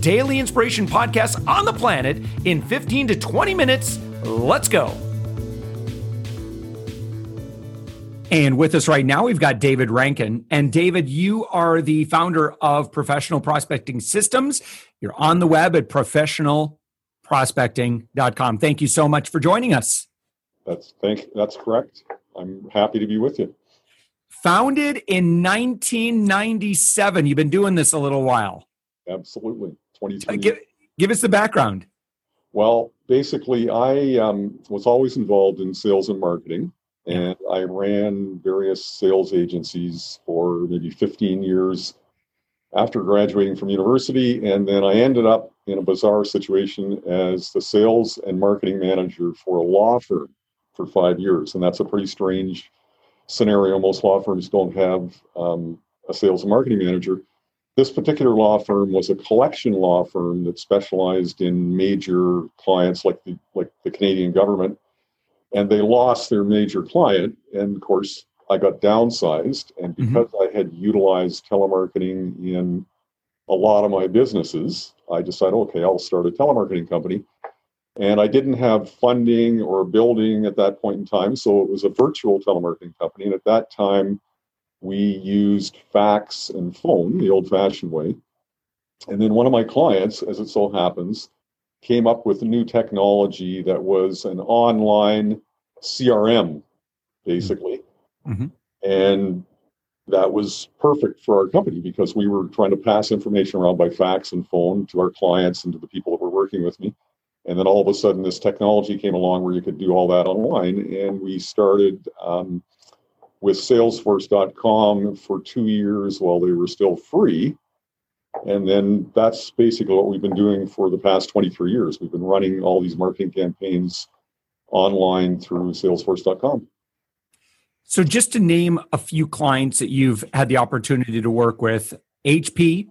daily inspiration podcast on the planet in 15 to 20 minutes. Let's go. And with us right now, we've got David Rankine. And David, you are the founder of Professional Prospecting Systems. You're on the web at professionalprospecting.com. Thank you so much for joining us. That's thank that's correct. I'm happy to be with you. Founded in 1997. You've been doing this a little while. Absolutely. 23 Give, give us the background. Well, basically, I um, was always involved in sales and marketing, and I ran various sales agencies for maybe 15 years after graduating from university. And then I ended up in a bizarre situation as the sales and marketing manager for a law firm for five years. And that's a pretty strange scenario. Most law firms don't have um, a sales and marketing manager. This particular law firm was a collection law firm that specialized in major clients like the like the Canadian government, and they lost their major client. And of course, I got downsized, and Mhm. because I had utilized telemarketing in a lot of my businesses, I decided, okay, I'll start a telemarketing company. And I didn't have funding or building at that point in time, so it was a virtual telemarketing company. And at that time, we used fax and phone the old fashioned way. And then one of my clients, as it so happens, came up with a new technology that was an online CRM, basically. Mhm. And that was perfect for our company because we were trying to pass information around by fax and phone to our clients and to the people that were working with me. And then all of a sudden, this technology came along where you could do all that online. And we started um, with Salesforce.com for two years while they were still free. And then that's basically what we've been doing for the past 23 years. We've been running all these marketing campaigns online through Salesforce.com. So, just to name a few clients that you've had the opportunity to work with HP.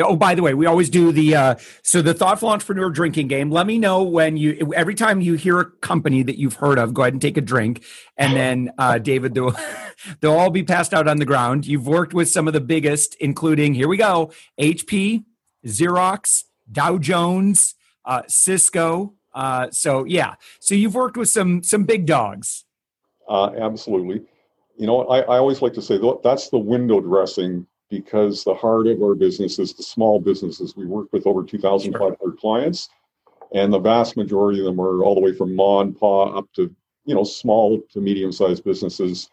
Oh, by the way, we always do the uh, so the thoughtful entrepreneur drinking game. Let me know when you every time you hear a company that you've heard of, go ahead and take a drink, and then uh, David, they'll they'll all be passed out on the ground. You've worked with some of the biggest, including here we go: HP, Xerox, Dow Jones, uh, Cisco. Uh, so yeah, so you've worked with some some big dogs. Uh, absolutely. You know, I, I always like to say that's the window dressing because the heart of our business is the small businesses. We work with over 2,500 clients, and the vast majority of them are all the way from ma and pa up to you know small to medium sized businesses.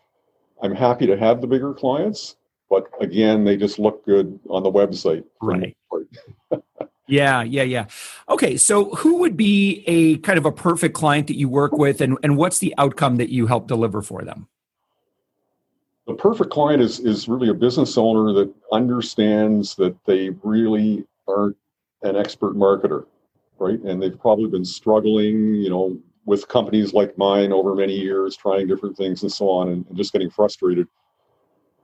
I'm happy to have the bigger clients, but again, they just look good on the website. Right. Yeah, yeah, yeah. Okay, so who would be a kind of a perfect client that you work with, and, and what's the outcome that you help deliver for them? The perfect client is is really a business owner that understands that they really aren't an expert marketer right? And they've probably been struggling you know with companies like mine over many years trying different things and so on and, and just getting frustrated.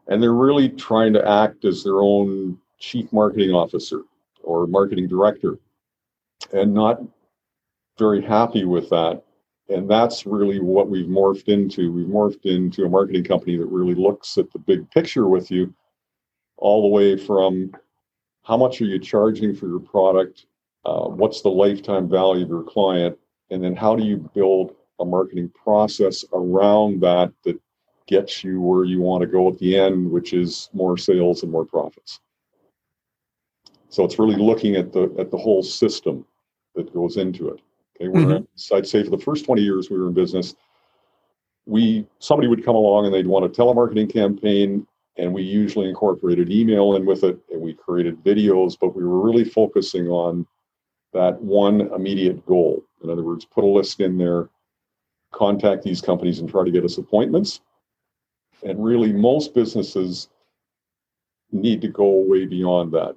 And they're really trying to act as their own chief marketing officer or marketing director and not very happy with that and that's really what we've morphed into. We've morphed into a marketing company that really looks at the big picture with you, all the way from how much are you charging for your product, uh, what's the lifetime value of your client, and then how do you build a marketing process around that that gets you where you want to go at the end, which is more sales and more profits. So it's really looking at the at the whole system that goes into it. Okay, we're so I'd say for the first 20 years we were in business, we somebody would come along and they'd want a telemarketing campaign, and we usually incorporated email in with it, and we created videos, but we were really focusing on that one immediate goal. In other words, put a list in there, contact these companies and try to get us appointments. And really, most businesses need to go way beyond that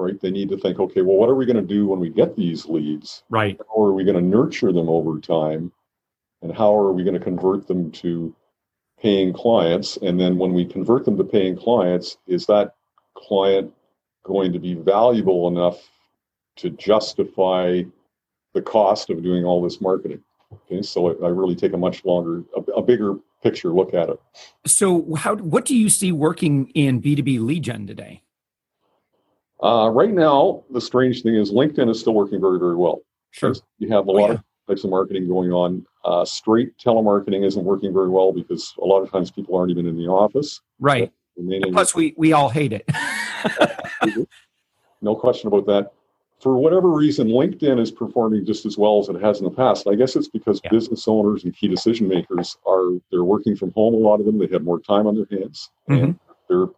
right? They need to think, okay, well, what are we going to do when we get these leads? Right. How are we going to nurture them over time? And how are we going to convert them to paying clients? And then when we convert them to paying clients, is that client going to be valuable enough to justify the cost of doing all this marketing? Okay, so I really take a much longer, a, bigger picture look at it. So, how what do you see working in B two B lead gen today? Uh, right now, the strange thing is LinkedIn is still working very, very well. Sure, you have a oh, lot yeah. of types of marketing going on. Uh, straight telemarketing isn't working very well because a lot of times people aren't even in the office. Right. Plus, we we all hate it. no question about that. For whatever reason, LinkedIn is performing just as well as it has in the past. And I guess it's because Yeah. business owners and key decision makers are they're working from home. A lot of them they have more time on their hands, and they're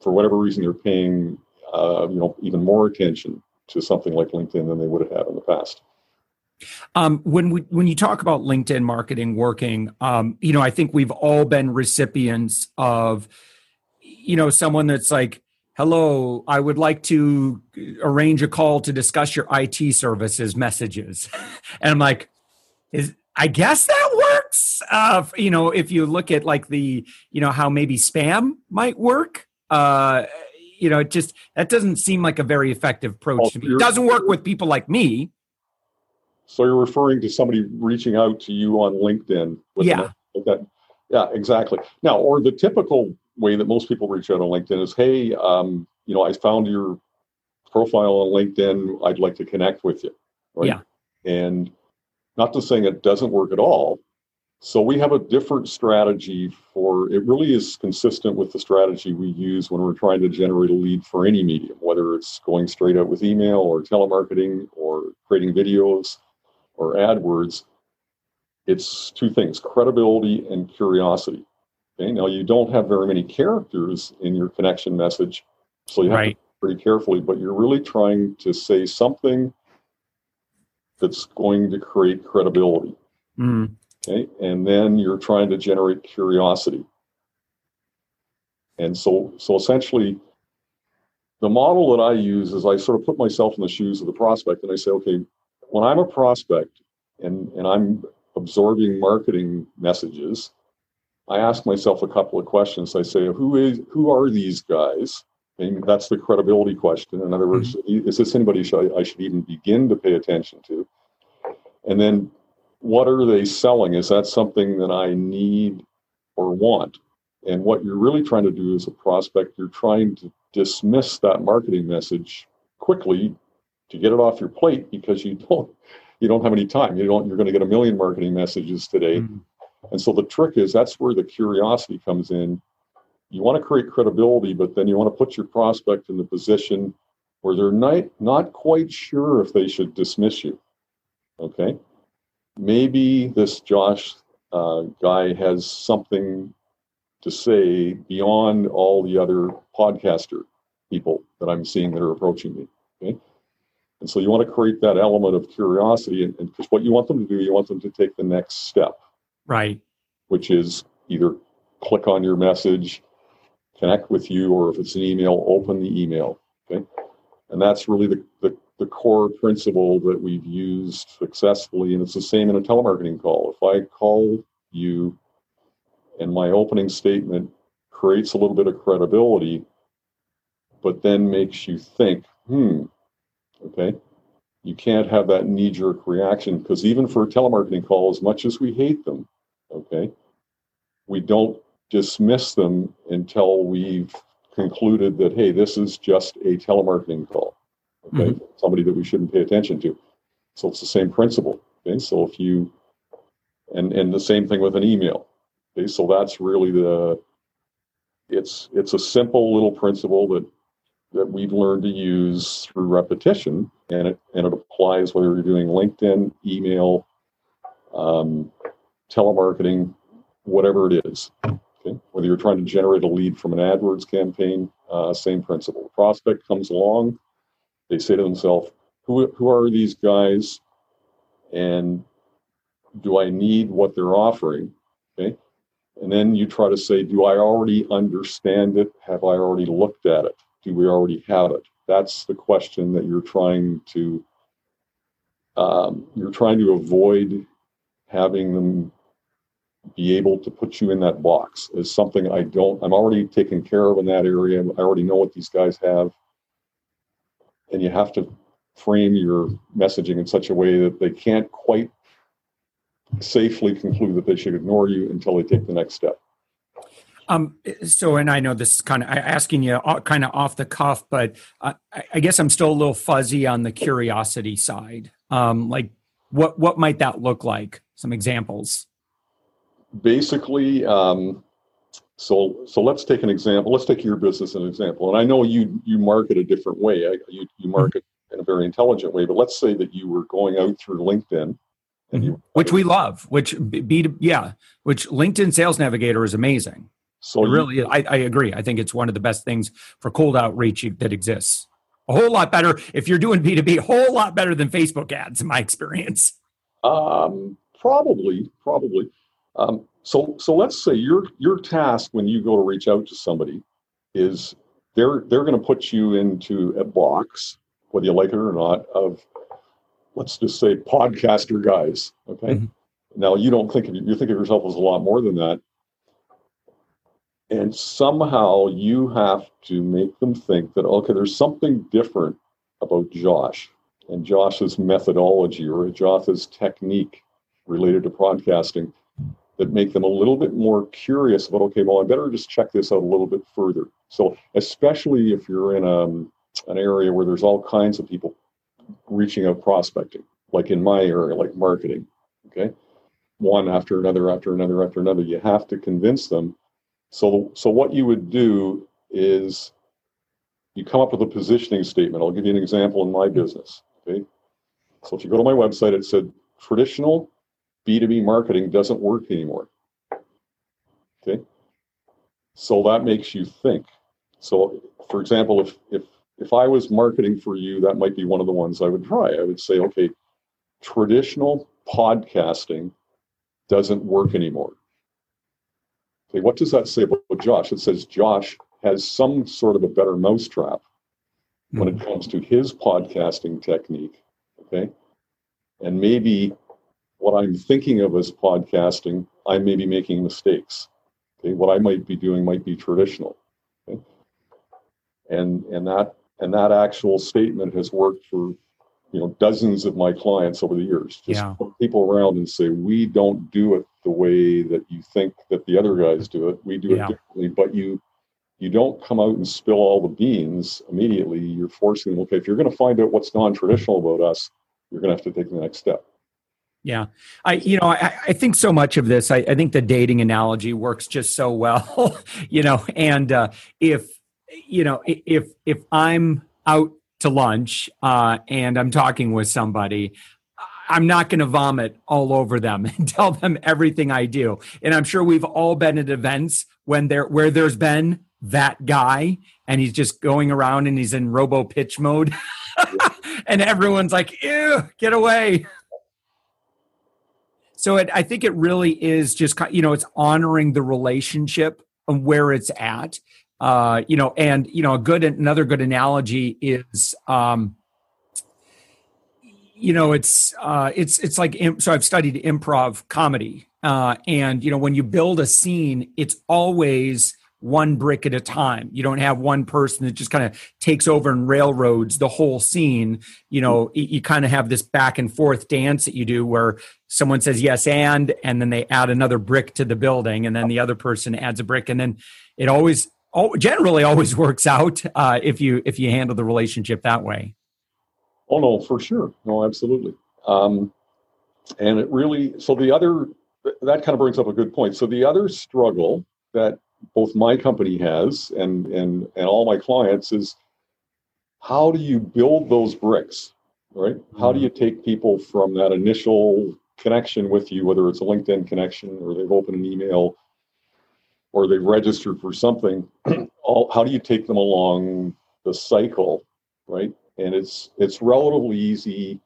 for whatever reason they're paying uh, you know even more attention to something like LinkedIn than they would have had in the past. Um, when we when you talk about LinkedIn marketing working, um, you know, I think we've all been recipients of, you know, someone that's like, "Hello, I would like to arrange a call to discuss your IT services messages," and I'm like, "Is I guess that works." Uh, you know, if you look at like the, you know, how maybe spam might work. Uh, you know, it just that doesn't seem like a very effective approach Well, to me. It doesn't work with people like me. So you're referring to somebody reaching out to you on LinkedIn. with Yeah. that. Yeah, exactly. Now, or the typical way that most people reach out on LinkedIn is, "Hey, um, you know, I found your profile on LinkedIn. I'd like to connect with you." Right? Yeah. And not to saying it doesn't work at all. So we have a different strategy for it. Really is consistent with the strategy we use when we're trying to generate a lead for any medium, whether it's going straight out with email or telemarketing or creating videos or AdWords, it's two things credibility and curiosity. Okay, now you don't have very many characters in your connection message, so you have Right. to pretty carefully, but you're really trying to say something that's going to create credibility. Mm. Okay, and then you're trying to generate curiosity. And so, so essentially, the model that I use is I sort of put myself in the shoes of the prospect, and I say, okay, when I'm a prospect and and I'm absorbing marketing messages, I ask myself a couple of questions. I say, who is who are these guys? And that's the credibility question. In other words, mm-hmm. is this anybody I should even begin to pay attention to? And then, what are they selling? Is that something that I need or want? And what you're really trying to do as a prospect, you're trying to dismiss that marketing message quickly to get it off your plate because you don't you don't have any time. You don't you're going to get a million marketing messages today. Mm. And so the trick is that's where the curiosity comes in. You want to create credibility, but then you want to put your prospect in the position where they're not, not quite sure if they should dismiss you. Okay. Maybe this Josh uh, guy has something to say beyond all the other podcaster people that I'm seeing that are approaching me. Okay. And so you want to create that element of curiosity, and because what you want them to do, you want them to take the next step Right. which is either click on your message, connect with you, or if it's an email, open the email. Okay. And that's really the, the, the core principle that we've used successfully. And it's the same in a telemarketing call. If I call you and my opening statement creates a little bit of credibility, but then makes you think, hmm, okay, you can't have that knee jerk reaction because even for a telemarketing call, as much as we hate them, okay, we don't dismiss them until we've concluded that, hey, this is just a telemarketing call, okay, somebody that we shouldn't pay attention to. So it's the same principle. Okay, so if you, and and the same thing with an email. Okay, so that's really the, it's it's a simple little principle that that we've learned to use through repetition, and it and it applies whether you're doing LinkedIn, email, um, telemarketing, whatever it is. Okay, whether you're trying to generate a lead from an AdWords campaign, uh, same principle. The prospect comes along, they say to themselves, "Who who are these guys?" and do I need what they're offering? Okay. And then you try to say, do I already understand it? Have I already looked at it? Do we already have it? that's the question that you're trying to um, you're trying to avoid having them be able to put you in that box is something I don't I'm already taken care of in that area. I already know what these guys have. And you have to frame your messaging in such a way that they can't quite safely conclude that they should ignore you until they take the next step. Um, so, and I know this is kind of asking you uh, kind of off the cuff, but uh, I guess I'm still a little fuzzy on the curiosity side. Um, like, what what might that look like? Some examples. Basically, um, so so let's take an example. Let's take your business as an example. And I know you you market a different way. You you mm-hmm. market mm-hmm. in a very intelligent way. But let's say that you were going out through LinkedIn and you, which we love which be yeah which linkedin sales navigator is amazing so it really I, I agree i think it's one of the best things for cold outreach that exists a whole lot better if you're doing b2b a whole lot better than facebook ads in my experience um, probably probably um, so so let's say your your task when you go to reach out to somebody is they're they're going to put you into a box whether you like it or not of let's just say podcaster guys. Okay. Mm-hmm. Now you don't think of you think of yourself as a lot more than that. And somehow you have to make them think that okay, there's something different about Josh and Josh's methodology or Josh's technique related to podcasting that make them a little bit more curious about okay, well, I better just check this out a little bit further. So especially if you're in a, um, an area where there's all kinds of people reaching out prospecting, like in my area, like marketing. Okay. One after another, after another, after another. You have to convince them. So, so what you would do is you come up with a positioning statement. I'll give you an example in my business. Okay. So if you go to my website, it said traditional B2B marketing doesn't work anymore. Okay. So that makes you think. So, for example, if if if I was marketing for you, that might be one of the ones I would try. I would say, okay, traditional podcasting doesn't work anymore. Okay, what does that say about Josh? It says Josh has some sort of a better mousetrap when it hmm. comes to his podcasting technique. Okay. And maybe what I'm thinking of as podcasting, I may be making mistakes. Okay. What I might be doing might be traditional. Okay. And and that and that actual statement has worked for you know dozens of my clients over the years just yeah. put people around and say we don't do it the way that you think that the other guys do it we do yeah. it differently but you you don't come out and spill all the beans immediately you're forcing them okay if you're going to find out what's non-traditional about us you're going to have to take the next step yeah. I, you know, I, I think so much of this, I, I think the dating analogy works just so well, you know, and uh, if you know, if if I'm out to lunch uh, and I'm talking with somebody, I'm not going to vomit all over them and tell them everything I do. And I'm sure we've all been at events when there where there's been that guy and he's just going around and he's in robo pitch mode and everyone's like, "Ew, get away." So it, I think it really is just you know it's honoring the relationship and where it's at uh, you know, and you know, a good another good analogy is, um, you know, it's uh, it's it's like so. I've studied improv comedy, uh, and you know, when you build a scene, it's always one brick at a time. You don't have one person that just kind of takes over and railroads the whole scene. You know, you, kind of have this back and forth dance that you do where someone says yes and, and then they add another brick to the building, and then the other person adds a brick, and then it always generally always works out uh, if you if you handle the relationship that way. Oh no, for sure. No, absolutely. Um, and it really so the other that kind of brings up a good point. So the other struggle that both my company has and and and all my clients is how do you build those bricks, right? Mm-hmm. How do mm-hmm. you take people from that initial connection with you, whether it's a LinkedIn connection or they've opened an email or they've registered for something, all, how do you take them along the cycle, right? And it's it's relatively easy.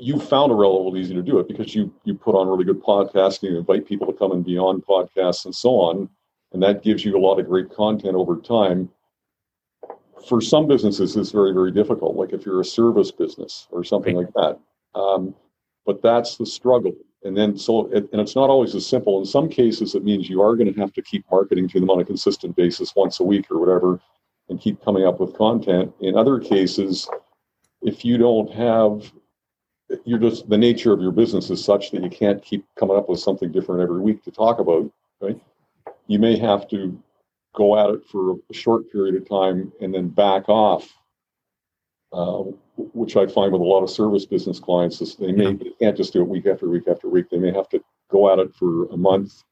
You found it relatively easy to do it because you you put on really good podcasts and you invite people to come and be on podcasts and so on, and that gives you a lot of great content over time. for some businesses, it's very, very difficult. Like if you're a service business or something right. like that. Um, but that's the struggle. And then, so, it, and it's not always as simple. In some cases, it means you are going to have to keep marketing to them on a consistent basis once a week or whatever and keep coming up with content. In other cases, if you don't have, you're just, the nature of your business is such that you can't keep coming up with something different every week to talk about, right? You may have to go at it for a short period of time and then back off, uh, which I find with a lot of service business clients is they may they can't just do it week after week after week. They may have to go at it for a month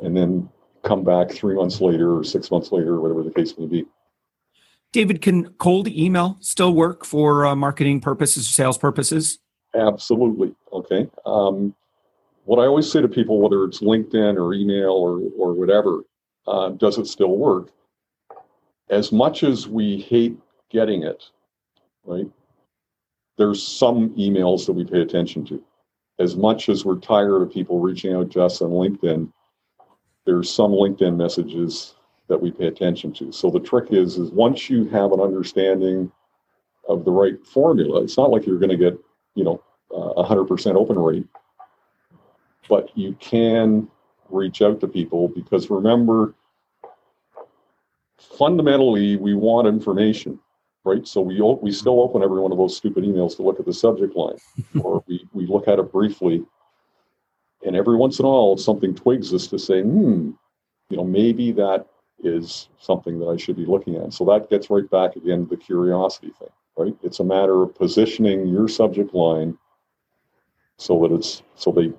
and then come back three months later or six months later, or whatever the case may be. David, can cold email still work for uh, marketing purposes, sales purposes? Absolutely. Okay. Um, what I always say to people, whether it's LinkedIn or email or or whatever, uh, does it still work? As much as we hate getting it, right? There's some emails that we pay attention to. As much as we're tired of people reaching out to us on LinkedIn, there's some LinkedIn messages that we pay attention to. So the trick is, is once you have an understanding of the right formula, it's not like you're going to get, you know, a hundred percent open rate, but you can reach out to people because remember, fundamentally, we want information, right? So we we still open every one of those stupid emails to look at the subject line, or we we look at it briefly, and every once in a while something twigs us to say, hmm, you know, maybe that is something that I should be looking at. So that gets right back again to the curiosity thing, right? It's a matter of positioning your subject line so that it's so they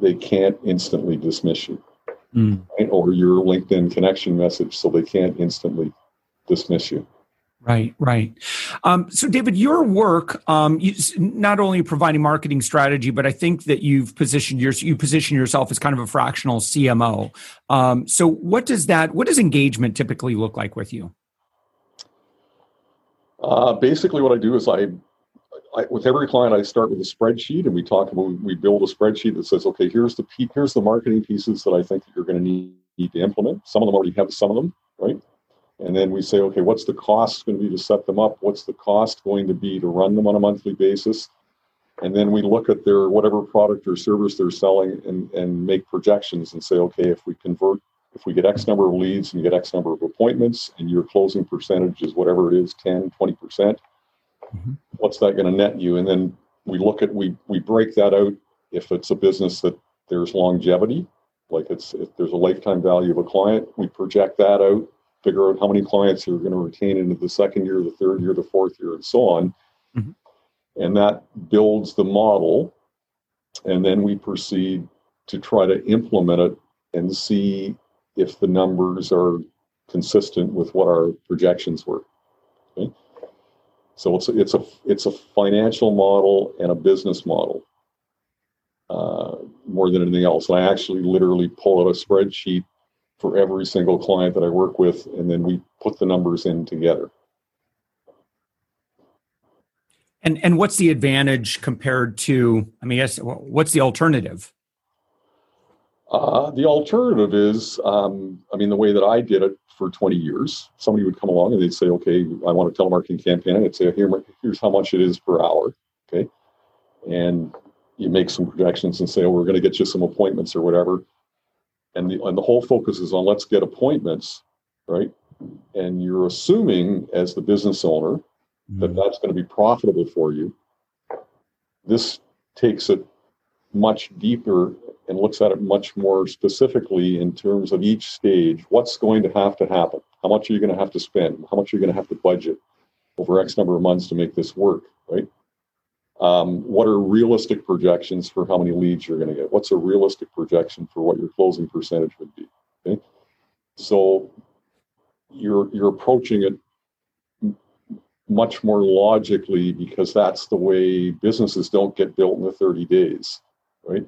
they can't instantly dismiss you. Mm. Right? Or your LinkedIn connection message so they can't instantly dismiss you. Right, right. Um, so, David, your work um, you, not only providing marketing strategy, but I think that you've positioned your, you position yourself as kind of a fractional CMO. Um, so, what does that? What does engagement typically look like with you? Uh, basically, what I do is I, I, with every client, I start with a spreadsheet, and we talk about we build a spreadsheet that says, okay, here's the here's the marketing pieces that I think that you're going to need, need to implement. Some of them already have some of them, right? And then we say, okay, what's the cost going to be to set them up? What's the cost going to be to run them on a monthly basis? And then we look at their whatever product or service they're selling and, and make projections and say, okay, if we convert, if we get X number of leads and you get X number of appointments and your closing percentage is whatever it is, 10, 20%, percent mm-hmm. what's that going to net you? And then we look at, we, we break that out if it's a business that there's longevity, like it's, if there's a lifetime value of a client, we project that out figure out how many clients you're going to retain into the second year, the third year, the fourth year, and so on. Mm-hmm. And that builds the model. And then we proceed to try to implement it and see if the numbers are consistent with what our projections were. Okay? So it's a, it's a it's a financial model and a business model uh, more than anything else. And I actually literally pull out a spreadsheet for every single client that I work with, and then we put the numbers in together. And and what's the advantage compared to? I mean, yes, what's the alternative? Uh, the alternative is, um, I mean, the way that I did it for 20 years, somebody would come along and they'd say, okay, I want a telemarketing campaign. I'd say, Here, here's how much it is per hour. Okay. And you make some projections and say, oh, we're going to get you some appointments or whatever and the and the whole focus is on let's get appointments, right? And you're assuming as the business owner mm-hmm. that that's going to be profitable for you. This takes it much deeper and looks at it much more specifically in terms of each stage. What's going to have to happen? How much are you going to have to spend? How much are you going to have to budget over X number of months to make this work, right? Um, what are realistic projections for how many leads you're going to get? What's a realistic projection for what your closing percentage would be? Okay, so you're you're approaching it much more logically because that's the way businesses don't get built in the 30 days, right?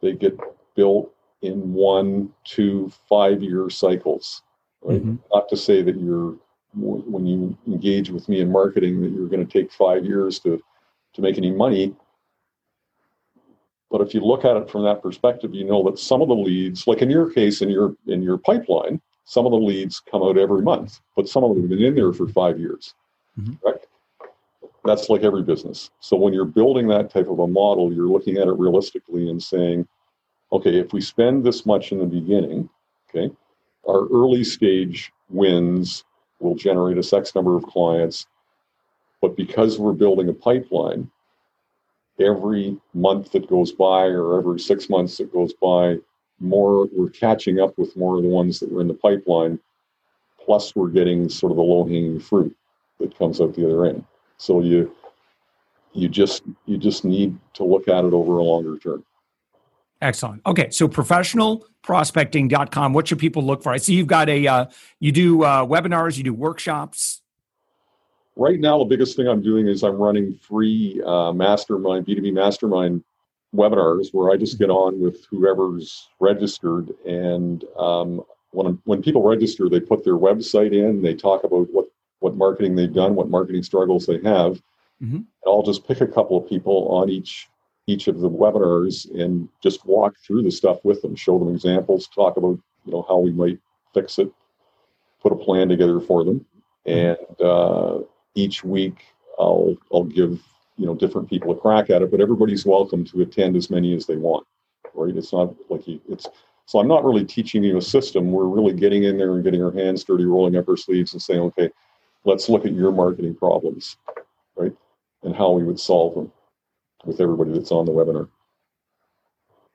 They get built in one, two, five year cycles. Right? Mm-hmm. Not to say that you're when you engage with me in marketing that you're going to take five years to to make any money. But if you look at it from that perspective, you know that some of the leads, like in your case, in your in your pipeline, some of the leads come out every month, but some of them have been in there for five years. Mm-hmm. Right? That's like every business. So when you're building that type of a model, you're looking at it realistically and saying, okay, if we spend this much in the beginning, okay, our early stage wins will generate a X number of clients. But because we're building a pipeline, every month that goes by or every six months that goes by, more we're catching up with more of the ones that were in the pipeline. Plus, we're getting sort of the low hanging fruit that comes out the other end. So you you just you just need to look at it over a longer term. Excellent. Okay, so professionalprospecting.com. What should people look for? I see you've got a uh, you do uh, webinars, you do workshops. Right now, the biggest thing I'm doing is I'm running free uh, mastermind B2B mastermind webinars where I just get on with whoever's registered, and um, when when people register, they put their website in, they talk about what what marketing they've done, what marketing struggles they have. Mm-hmm. I'll just pick a couple of people on each each of the webinars and just walk through the stuff with them, show them examples, talk about you know how we might fix it, put a plan together for them, mm-hmm. and uh, each week I'll I'll give you know different people a crack at it, but everybody's welcome to attend as many as they want. Right? It's not like you, it's so I'm not really teaching you a system. We're really getting in there and getting our hands dirty, rolling up our sleeves, and saying, okay, let's look at your marketing problems, right, and how we would solve them with everybody that's on the webinar.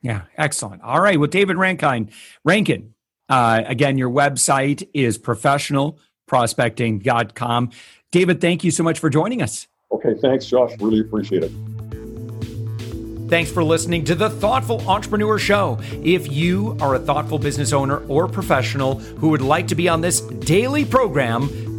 Yeah, excellent. All right. Well, David Rankine, Rankin, uh, again, your website is professionalprospecting.com. David, thank you so much for joining us. Okay, thanks, Josh. Really appreciate it. Thanks for listening to the Thoughtful Entrepreneur Show. If you are a thoughtful business owner or professional who would like to be on this daily program,